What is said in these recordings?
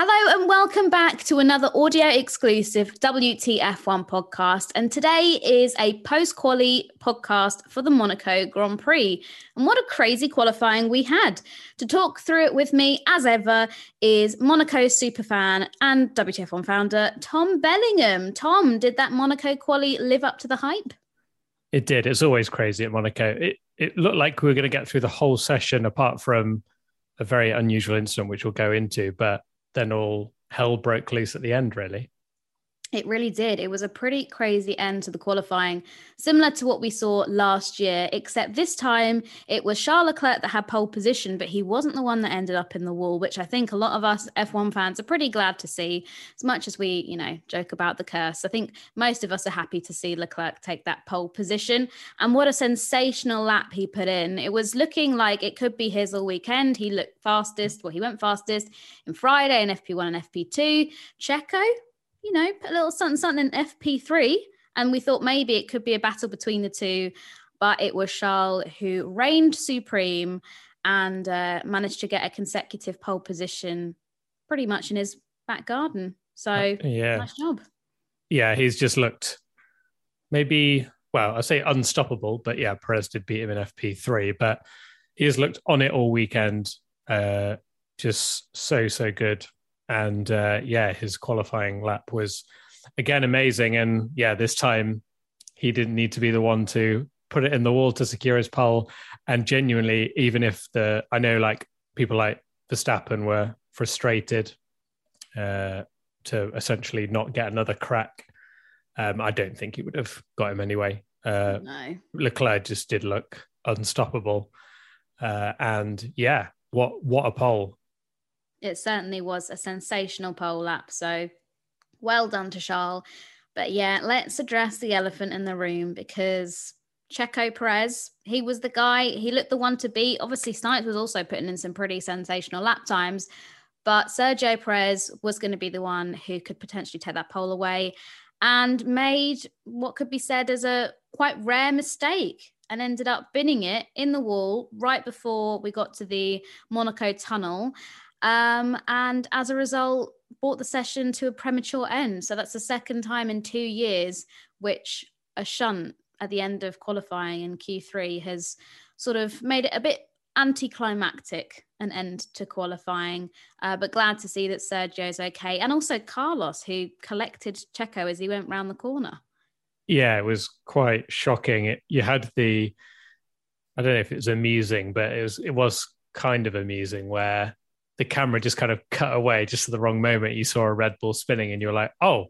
Hello and welcome back to another audio exclusive WTF1 podcast. And today is a post quali podcast for the Monaco Grand Prix. And what a crazy qualifying we had. To talk through it with me, as ever, is Monaco superfan and WTF1 founder Tom Bellingham. Tom, did that Monaco quali live up to the hype? It did. It's always crazy at Monaco. It, it looked like we were going to get through the whole session apart from a very unusual incident, which we'll go into. But then all hell broke loose at the end, really. It really did. It was a pretty crazy end to the qualifying, similar to what we saw last year, except this time it was Charles Leclerc that had pole position, but he wasn't the one that ended up in the wall, which I think a lot of us F1 fans are pretty glad to see. As much as we, you know, joke about the curse, I think most of us are happy to see Leclerc take that pole position. And what a sensational lap he put in. It was looking like it could be his all weekend. He looked fastest, well, he went fastest in Friday in FP1 and FP2. Checo, you know, put a little something, something in FP3. And we thought maybe it could be a battle between the two. But it was Charles who reigned supreme and uh, managed to get a consecutive pole position pretty much in his back garden. So, uh, yeah. nice job. Yeah, he's just looked maybe, well, I say unstoppable, but yeah, Perez did beat him in FP3, but he has looked on it all weekend. Uh, just so, so good and uh, yeah, his qualifying lap was again amazing. And yeah, this time he didn't need to be the one to put it in the wall to secure his pole. And genuinely, even if the I know like people like Verstappen were frustrated uh, to essentially not get another crack, um, I don't think he would have got him anyway. Uh, no. Leclerc just did look unstoppable, uh, and yeah, what what a pole! It certainly was a sensational pole lap. So well done to Charles. But yeah, let's address the elephant in the room because Checo Perez, he was the guy, he looked the one to beat. Obviously, Snipes was also putting in some pretty sensational lap times, but Sergio Perez was going to be the one who could potentially take that pole away and made what could be said as a quite rare mistake and ended up binning it in the wall right before we got to the Monaco tunnel. Um, and as a result, brought the session to a premature end. So that's the second time in two years which a shunt at the end of qualifying in Q3 has sort of made it a bit anticlimactic an end to qualifying. Uh, but glad to see that Sergio's okay. And also Carlos, who collected Checo as he went round the corner. Yeah, it was quite shocking. It, you had the, I don't know if it was amusing, but it was it was kind of amusing where the camera just kind of cut away just at the wrong moment. You saw a Red Bull spinning, and you're like, "Oh,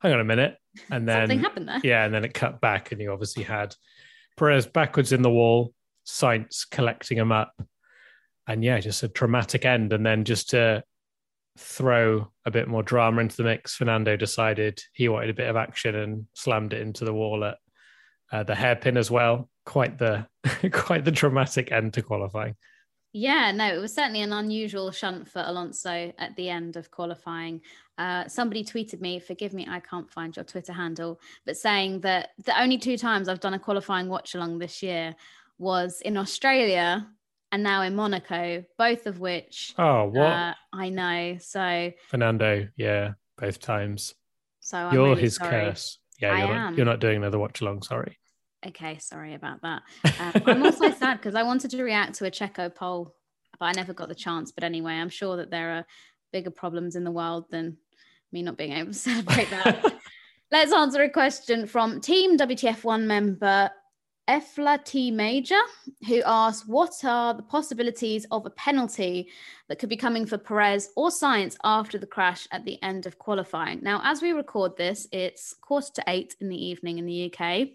hang on a minute!" And then something happened there. Yeah, and then it cut back, and you obviously had Perez backwards in the wall, Sainz collecting him up, and yeah, just a dramatic end. And then just to throw a bit more drama into the mix, Fernando decided he wanted a bit of action and slammed it into the wall at uh, the hairpin as well. Quite the quite the dramatic end to qualifying. Yeah, no, it was certainly an unusual shunt for Alonso at the end of qualifying. Uh, somebody tweeted me, forgive me, I can't find your Twitter handle, but saying that the only two times I've done a qualifying watch along this year was in Australia and now in Monaco, both of which. Oh, what? Uh, I know. So Fernando, yeah, both times. So I'm you're really his sorry. curse. Yeah, you're I not, you're not doing another watch along. Sorry. Okay, sorry about that. Um, I'm also sad because I wanted to react to a Checo pole, but I never got the chance. But anyway, I'm sure that there are bigger problems in the world than me not being able to celebrate that. Let's answer a question from Team WTF1 member Efla T Major, who asks, What are the possibilities of a penalty that could be coming for Perez or Sainz after the crash at the end of qualifying? Now, as we record this, it's quarter to eight in the evening in the UK.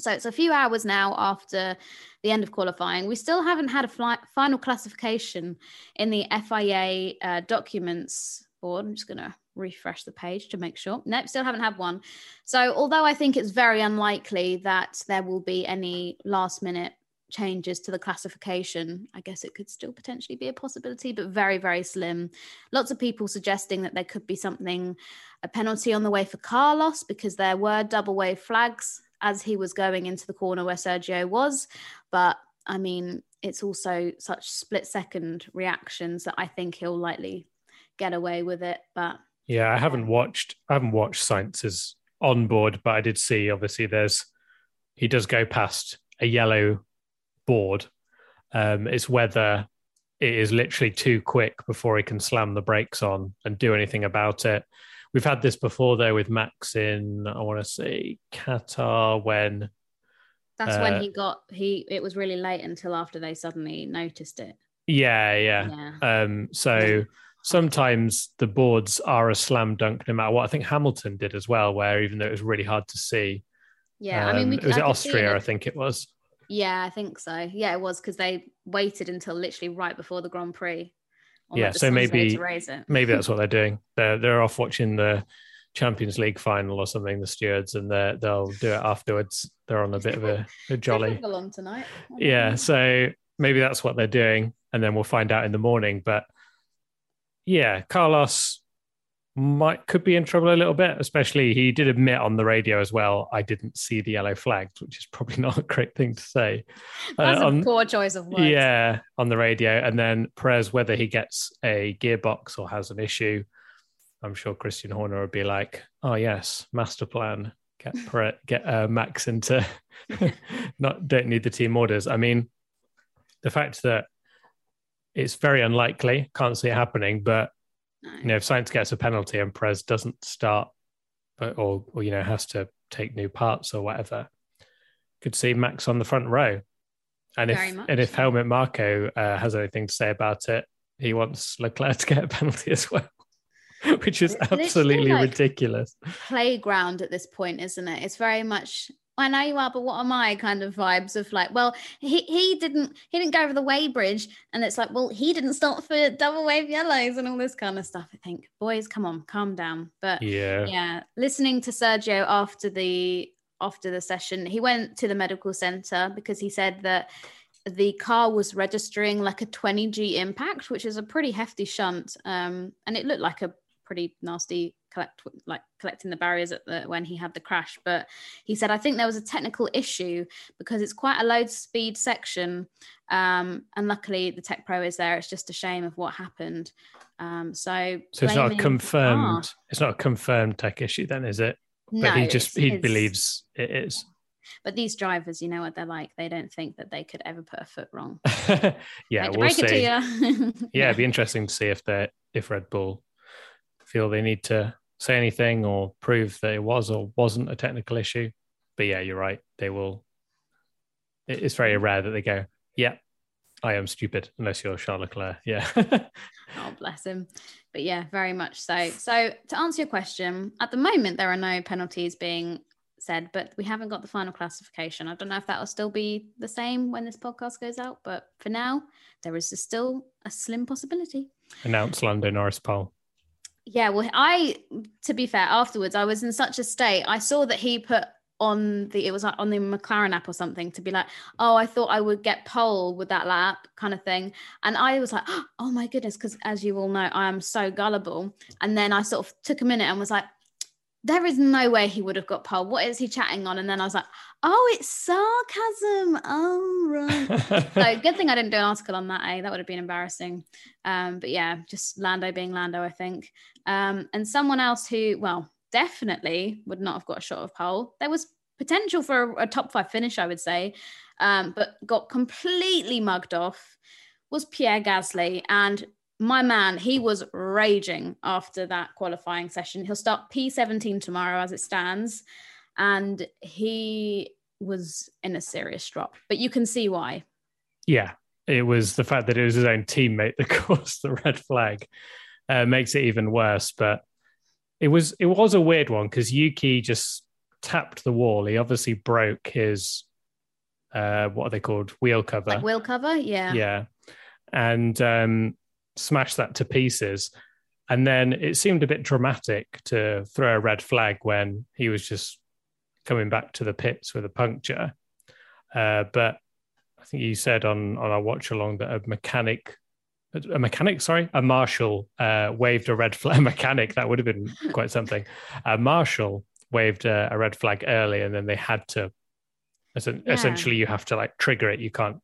So it's a few hours now after the end of qualifying. We still haven't had a fli- final classification in the FIA uh, documents board. I'm just going to refresh the page to make sure. Nope, still haven't had one. So although I think it's very unlikely that there will be any last minute changes to the classification, I guess it could still potentially be a possibility, but very, very slim. Lots of people suggesting that there could be something, a penalty on the way for Carlos because there were double wave flags as he was going into the corner where Sergio was. But I mean, it's also such split second reactions that I think he'll likely get away with it. But yeah, I haven't watched I haven't watched Sainz's on board, but I did see obviously there's he does go past a yellow board. Um, it's whether it is literally too quick before he can slam the brakes on and do anything about it. We've had this before though with Max in I want to say Qatar when that's Uh, when he got he it was really late until after they suddenly noticed it. yeah yeah Yeah. Um, so sometimes the boards are a slam dunk no matter what. I think Hamilton did as well, where even though it was really hard to see, Yeah. I mean we um, it was I it Austria, it. I think it was. Yeah, I think so. Yeah, it was because they waited until literally right before the Grand Prix. Yeah, so maybe- to raise it. Maybe that's what they're doing. They're they're off watching the Champions League final or something, the stewards, and they they'll do it afterwards. They're on a bit of a, a jolly. Along tonight. Yeah, know. so maybe that's what they're doing, and then we'll find out in the morning. But yeah, Carlos might could be in trouble a little bit, especially he did admit on the radio as well. I didn't see the yellow flags, which is probably not a great thing to say. That's Uh, a on- poor choice of words. yeah, on the radio, and then Perez, whether he gets a gearbox or has an issue, I'm sure Christian Horner would be like, "Oh yes, master plan, get Perez, get uh, Max into not don't need the team orders." I mean, the fact that it's very unlikely, can't see it happening, but No. you know, if Sainz gets a penalty and Perez doesn't start, but or, or you know has to take new parts or whatever, could see Max on the front row. And Very if much and if. Helmut Marko uh, has anything to say about it, he wants Leclerc to get a penalty as well, which is absolutely like- ridiculous. playground at this point, isn't it? It's very much I know you are, but what am I kind of vibes of like, well, he he didn't he didn't go over the weighbridge, and it's like, well, he didn't stop for double wave yellows and all this kind of stuff. I think, boys, come on, calm down. But Yeah, yeah, listening to Sergio after the after the session, he went to the medical center because he said that the car was registering like a 20g impact, which is a pretty hefty shunt, um, and it looked like a pretty nasty collect like collecting the barriers at the when he had the crash. But he said I think there was a technical issue because it's quite a low speed section, um, and luckily the TecPro is there. It's just a shame of what happened. Um, so so it's not a confirmed. Ah. It's not a confirmed tech issue, then, is it? no, But he just he believes it is. But these drivers, you know what they're like. They don't think that they could ever put a foot wrong. yeah, we'll break it to see. yeah, it'd be interesting to see if they if Red Bull feel they need to say anything or prove that it was or wasn't a technical issue. But yeah, you're right. They will. It's very rare that they go, "Yeah, I am stupid," unless you're Charles Leclerc. Yeah, Oh, bless him. But yeah, very much so. So, to answer your question, at the moment, there are no penalties being said, but we haven't got the final classification. I don't know if that will still be the same when this podcast goes out, but for now, there is still a slim possibility. announce Lando Norris pole. Yeah, well, I, to be fair, afterwards, I was in such a state. I saw that he put on the it was like on the McLaren app or something to be like, oh, I thought I would get pole with that lap kind of thing. And I was like, oh my goodness, because as you all know, I am so gullible. And then I sort of took a minute and was like, there is no way he would have got pole. What is he chatting on? And then I was like, oh, it's sarcasm. Oh, right. so good thing I didn't do an article on that, eh? That would have been embarrassing. Um, but yeah, just Lando being Lando, I think. Um, and someone else who, well, definitely would not have got a shot of pole. There was potential for a, a top five finish, I would say, um, but got completely mugged off was Pierre Gasly. And my man, he was raging after that qualifying session. He'll start P17 tomorrow as it stands. And he was in a serious drop, but you can see why. Yeah, it was the fact that it was his own teammate that caused the red flag uh, makes it even worse. But it was it was a weird one because Yuki just tapped the wall. He obviously broke his uh, what are they called wheel cover? Like wheel cover, yeah, yeah, and um, smashed that to pieces. And then it seemed a bit dramatic to throw a red flag when he was just coming back to the pits with a puncture. Uh, but I think you said on on our watch along that a mechanic a mechanic, sorry, a marshal uh, waved a red flag. A mechanic that would have been quite something. A marshal waved a, a, red flag early, and then they had to. Yeah. Essentially, you have to like trigger it. You can't.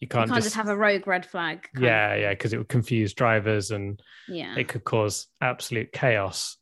You can't, you can't just, just, have a rogue red flag. Yeah, of. yeah, because it would confuse drivers and yeah, it could cause absolute chaos.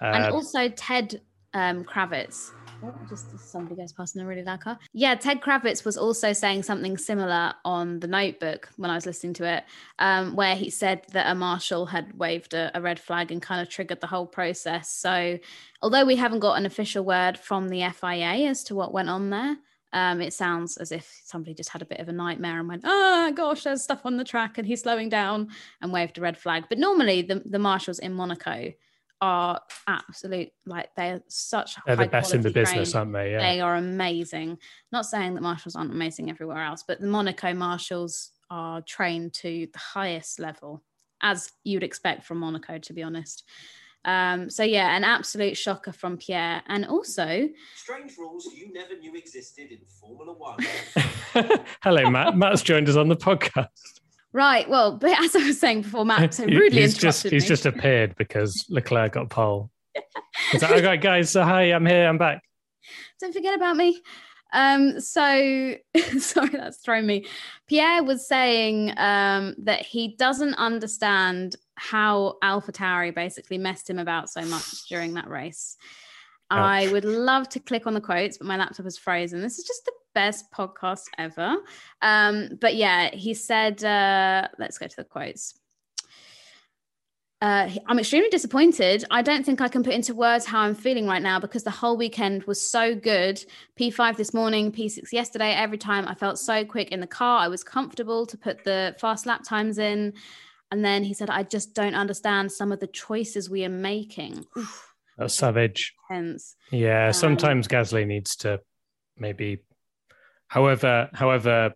and uh, also, Ted um, Kravitz Oh, just somebody goes past in a really loud car. Yeah, Ted Kravitz was also saying something similar on the notebook when I was listening to it, um, where he said that a marshal had waved a, a, red flag and kind of triggered the whole process. So, although we haven't got an official word from the FIA as to what went on there, um, it sounds as if somebody just had a bit of a nightmare and went, oh gosh, there's stuff on the track and he's slowing down and waved a red flag. But normally the, the marshals in Monaco are absolute like they're such they're the best in the business aren't they yeah. they are amazing not saying that marshals aren't amazing everywhere else but the monaco marshals are trained to the highest level as you'd expect from monaco to be honest um, so yeah, an absolute shocker from Pierre, and also strange rules you never knew existed in Formula One. Hello, Matt. Matt's joined us on the podcast. Right. Well, but as I was saying before, Matt so rudely he's just me. he's just appeared because Leclerc got pole. He's like, okay, guys, so hi, I'm here, I'm back. Don't forget about me. Um, so sorry, that's thrown me. Pierre was saying um, that he doesn't understand how Alpha Tauri basically messed him about so much during that race. Ouch. I would love to click on the quotes, but my laptop is frozen. This is just the best podcast ever. Um, but yeah, he said, uh, let's go to the quotes. Uh, I'm extremely disappointed. I don't think I can put into words how I'm feeling right now because the whole weekend was so good. P5 this morning, P6 yesterday. Every time I felt so quick in the car, I was comfortable to put the fast lap times in. And then he said, I just don't understand some of the choices we are making. That's savage. Intense. Yeah, um, sometimes Gasly needs to maybe however however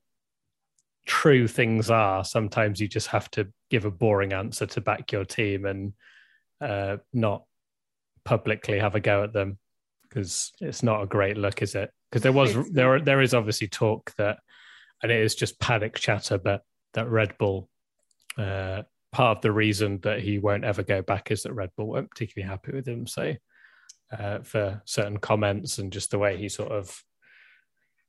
true things are sometimes you just have to give a boring answer to back your team and uh, not publicly have a go at them because it's not a great look is it because there was there there is obviously talk that and it is just panic chatter but that red bull uh, part of the reason that he won't ever go back is that red bull weren't particularly happy with him so uh, for certain comments and just the way he sort of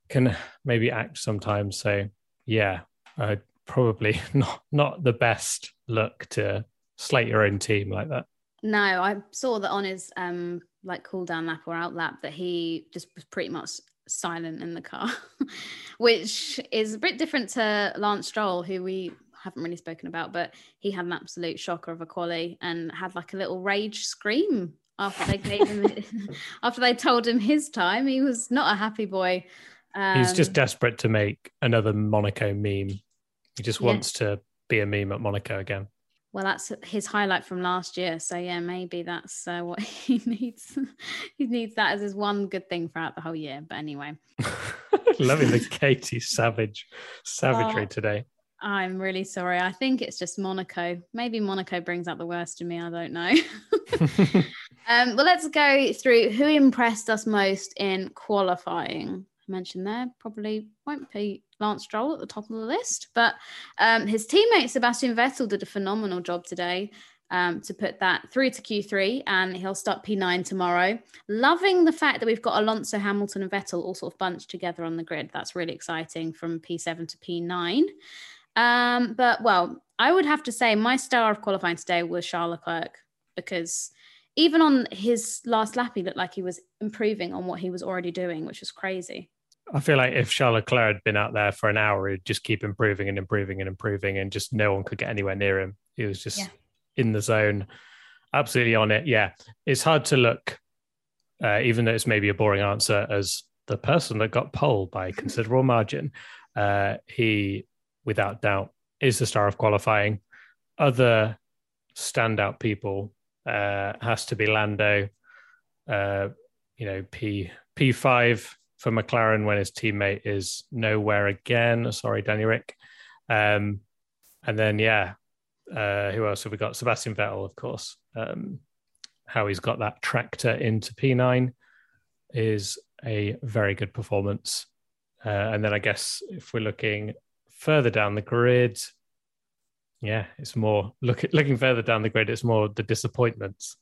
can maybe act sometimes. So yeah, uh, probably not not the best look to slate your own team like that. No, I saw that on his um like cool down lap or out lap that he just was pretty much silent in the car, which is a bit different to Lance Stroll, who we haven't really spoken about, but he had an absolute shocker of a quali and had like a little rage scream after they gave him after they told him his time. He was not a happy boy. Um, He's just um, desperate to make another Monaco meme. He just wants yeah. to be a meme at Monaco again. Well, that's his highlight from last year. So yeah, maybe that's uh, what he needs. he needs that as his one good thing throughout the whole year. But anyway, loving the Katie Savage savagery oh, today. I'm really sorry. I think it's just Monaco. Maybe Monaco brings out the worst in me. I don't know. Um, well, let's go through who impressed us most in qualifying. I mentioned there probably won't be Lance Stroll at the top of the list, but um, his teammate Sebastian Vettel did a phenomenal job today um, to put that through to Q3, and he'll start P9 tomorrow. Loving the fact that we've got Alonso, Hamilton, and Vettel all sort of bunched together on the grid. That's really exciting from P7 to P9. Um, but well, I would have to say my star of qualifying today was Charles Leclerc because even on his last lap, he looked like he was improving on what he was already doing, which was crazy. I feel like if Charles Leclerc had been out there for an hour, he'd just keep improving and improving and improving, and just no one could get anywhere near him. He was just yeah. in the zone, absolutely on it. Yeah, it's hard to look, uh, even though it's maybe a boring answer, as the person that got pole by a considerable margin. Uh, he, without doubt, is the star of qualifying. Other standout people uh, has to be Lando. Uh, you know, P P five for McLaren when his teammate is nowhere again. Sorry, Danny Ric. Um, and then yeah, uh, who else have we got? Sebastian Vettel, of course. Um, how he's got that tractor into P9 is a very good performance. Uh, and then I guess if we're looking further down the grid, yeah, it's more look looking further down the grid. It's more the disappointments,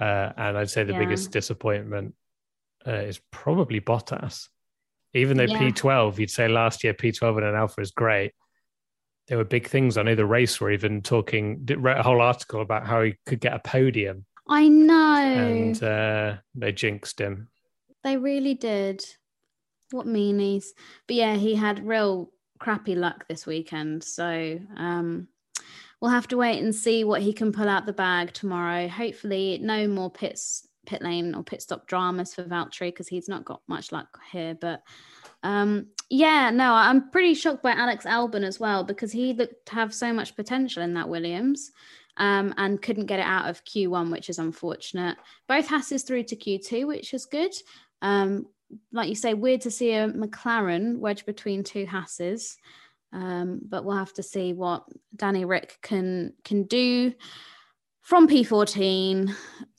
uh, and I'd say the yeah. biggest disappointment uh, is probably Bottas. Even though yeah. P12, you'd say last year P12 and an Alfa is great. There were big things I know the race. Were even talking, wrote a whole article about how he could get a podium. I know, and uh, they jinxed him. They really did. What meanies! But yeah, he had real crappy luck this weekend. So um, we'll have to wait and see what he can pull out the bag tomorrow. Hopefully, no more pits, pit lane or pit stop dramas for Valtteri because he's not got much luck here. But um, yeah, no, I'm pretty shocked by Alex Albon as well because he looked to have so much potential in that Williams. Um, and couldn't get it out of Q1, which is unfortunate. Both Hasses through to Q2, which is good. Um, like you say, weird to see a McLaren wedge between two Hasses. Um, but we'll have to see what Danny Ric can can do from P14.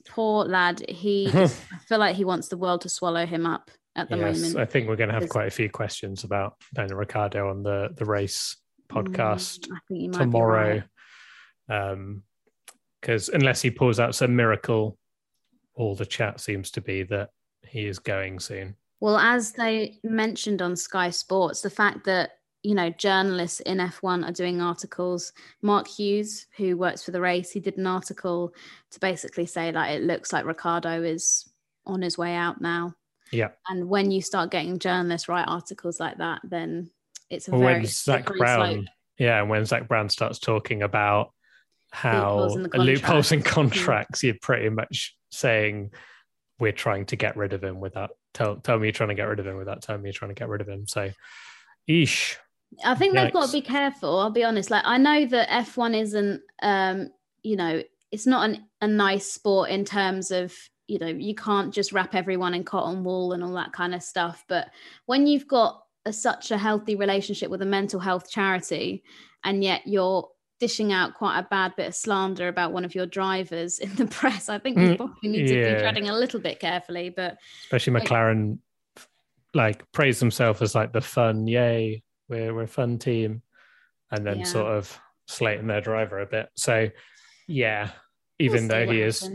Poor lad, he I feel like he wants the world to swallow him up at the yes, moment. I think we're going to have quite a few questions about Daniel Ricciardo on the the race podcast mm, tomorrow. Right. Um, because unless he pulls out some miracle, all the chat seems to be that he is going soon. Well, as they mentioned on Sky Sports, the fact that you know, journalists in F1 are doing articles. Mark Hughes, who works for the race, he did an article to basically say like it looks like Ricciardo is on his way out now. Yeah. And when you start getting journalists write articles like that, then it's a well, very when Zak Brown, slope. yeah, when Zak Brown starts talking about how loopholes in, loopholes in contracts, you're pretty much saying we're trying to get rid of him without tell tell me you're trying to get rid of him with that. Tell me you're trying to get rid of him. So, eesh. I think Yikes. they've got to be careful. I'll be honest. Like I know that F1 isn't, um, you know, it's not an, a nice sport in terms of, you know, you can't just wrap everyone in cotton wool and all that kind of stuff. But when you've got a, such a healthy relationship with a mental health charity, and yet you're dishing out quite a bad bit of slander about one of your drivers in the press, I think you mm, probably need yeah. to be treading a little bit carefully. But especially McLaren, like, like praise themselves as like the fun, yay, we're we're a fun team, and then yeah. sort of slating their driver a bit. So yeah, even we'll though he is,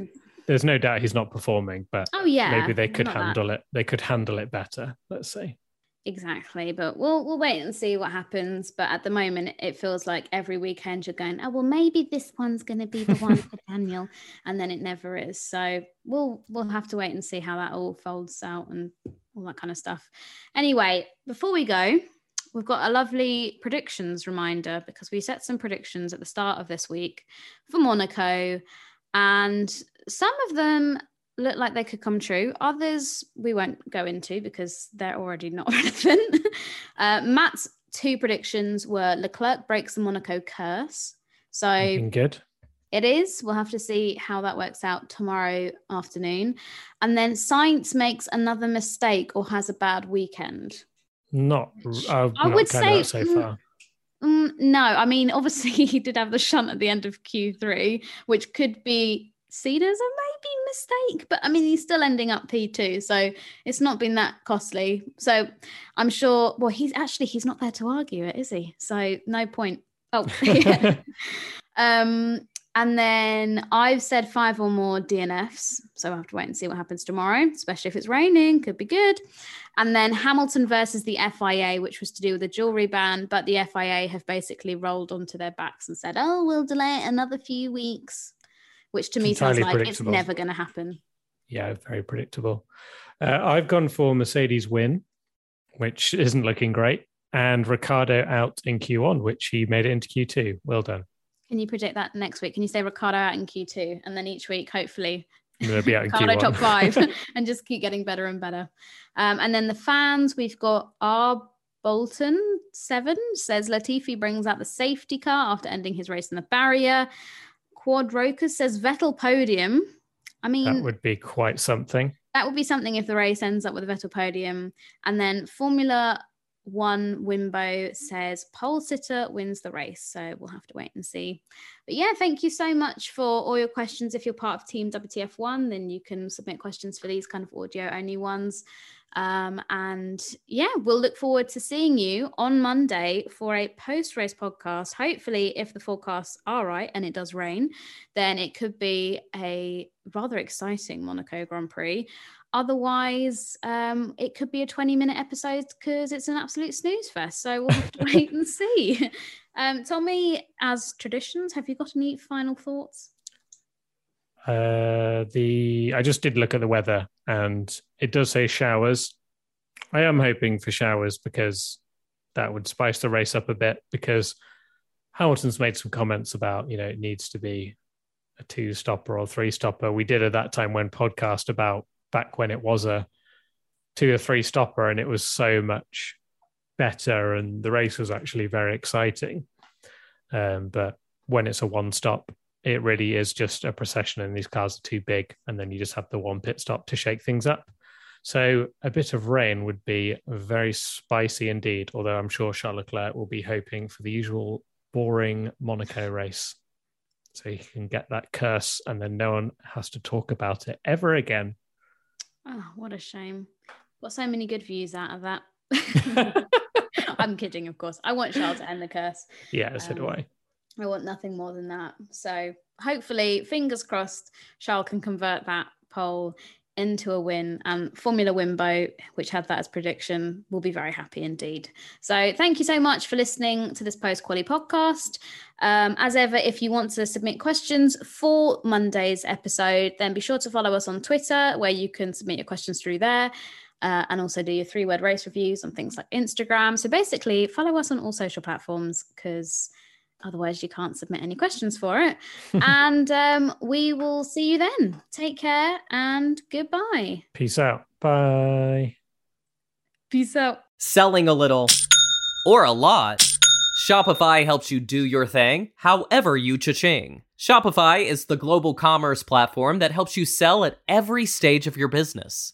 there's no doubt he's not performing, but oh yeah, maybe they could handle that. it. They could handle it better. Let's say. Exactly, but we'll we'll wait and see what happens. But at the moment, it feels like every weekend you're going, oh well, maybe this one's going to be the one for Daniel, and then it never is. So we'll we'll have to wait and see how that all folds out and all that kind of stuff. Anyway, before we go, we've got a lovely predictions reminder because we set some predictions at the start of this week for Monaco, and some of them look like they could come true. Others we won't go into because they're already not relevant. uh, Matt's two predictions were Leclerc breaks the Monaco curse. So Looking good. It is. We'll have to see how that works out tomorrow afternoon. And then Sainz makes another mistake or has a bad weekend. Not, uh, I not would say so mm, far. Mm, no, I mean, obviously he did have the shunt at the end of Q3, which could be Cedars as a maybe mistake, but I mean, he's still ending up P2, so it's not been that costly. So I'm sure, well, he's actually, he's not there to argue it, is he? So no point. Oh, yeah. um, and then I've said five or more DNFs. So I have to wait and see what happens tomorrow, especially if it's raining, could be good. And then Hamilton versus the FIA, which was to do with the jewelry ban. But the FIA have basically rolled onto their backs and said, oh, we'll delay it another few weeks, which to me Entirely sounds like it's never going to happen. Yeah, very predictable. Uh, I've gone for Mercedes win, which isn't looking great, and Ricciardo out in Q1, which he made it into Q2. Well done. Can you predict that next week? Can you say Ricciardo out in Q2? And then each week, hopefully, I'm going to be out Ricciardo Q1. top five and just keep getting better and better. Um, and then the fans, we've got R. Bolton seven says Latifi brings out the safety car after ending his race in the barrier. Quad Rokers says Vettel podium. I mean, that would be quite something. that would be something if the race ends up with a Vettel podium. And then Formula One Wimbo says pole sitter wins the race. So we'll have to wait and see. But yeah, thank you so much for all your questions. If you're part of Team WTF1, then you can submit questions for these kind of audio only ones. Um, and yeah, we'll look forward to seeing you on Monday for a post race podcast. Hopefully, if the forecasts are right and it does rain, then it could be a rather exciting Monaco Grand Prix. Otherwise, um, it could be a 20 minute episode because it's an absolute snooze fest. So we'll have to wait and see. Um, Tommy, as traditions, have you got any final thoughts? Uh, the I just did look at the weather, and it does say showers. I am hoping for showers because that would spice the race up a bit. Because Hamilton's made some comments about you know it needs to be a two stopper or three stopper. We did at that time when podcast about back when it was a two or three stopper, and it was so much better, and the race was actually very exciting. Um, but when it's a one stop, it really is just a procession and these cars are too big and then you just have the one pit stop to shake things up so a bit of rain would be very spicy indeed although i'm sure charles leclerc will be hoping for the usual boring monaco race so he can get that curse and then no one has to talk about it ever again Oh, what a shame. Got so many good views out of that. I'm kidding, of course. I want Charles to end the curse. yeah so do Um, i I want nothing more than that. So hopefully, fingers crossed, Charles can convert that pole into a win. And Formula Wimbo, which had that as prediction, will be very happy indeed. So thank you so much for listening to this post quality podcast. Um, as ever, if you want to submit questions for Monday's episode, then be sure to follow us on Twitter, where you can submit your questions through there. Uh, and also do your three word race reviews on things like Instagram. So basically, follow us on all social platforms because otherwise you can't submit any questions for it. and um, we will see you then. Take care and goodbye. peace out bye Peace out. Selling a little or a lot, Shopify helps you do your thing however you cha-ching. Shopify is the global commerce platform that helps you sell at every stage of your business.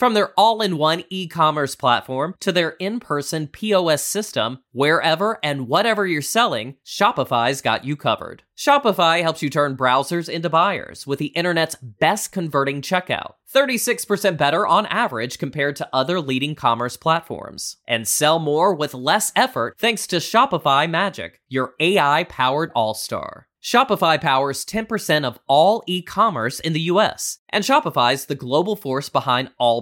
From their all in one e commerce platform to their in person POS system, wherever and whatever you're selling, Shopify's got you covered. Shopify helps you turn browsers into buyers with the internet's best converting checkout, 36% better on average compared to other leading commerce platforms. And sell more with less effort thanks to Shopify Magic, your AI powered all star. Shopify powers 10% of all e-commerce in the US, and Shopify's the global force behind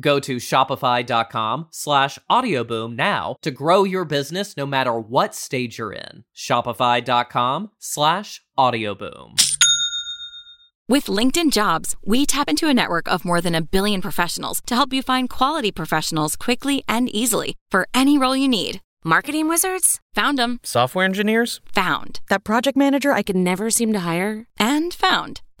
Go to shopify.com slash audioboom now to grow your business no matter what stage you're in. Shopify.com slash audioboom. With LinkedIn Jobs, we tap into a network of more than a billion professionals to help you find quality professionals quickly and easily for any role you need. Marketing wizards? Found them. Software engineers? Found. That project manager I could never seem to hire? And found.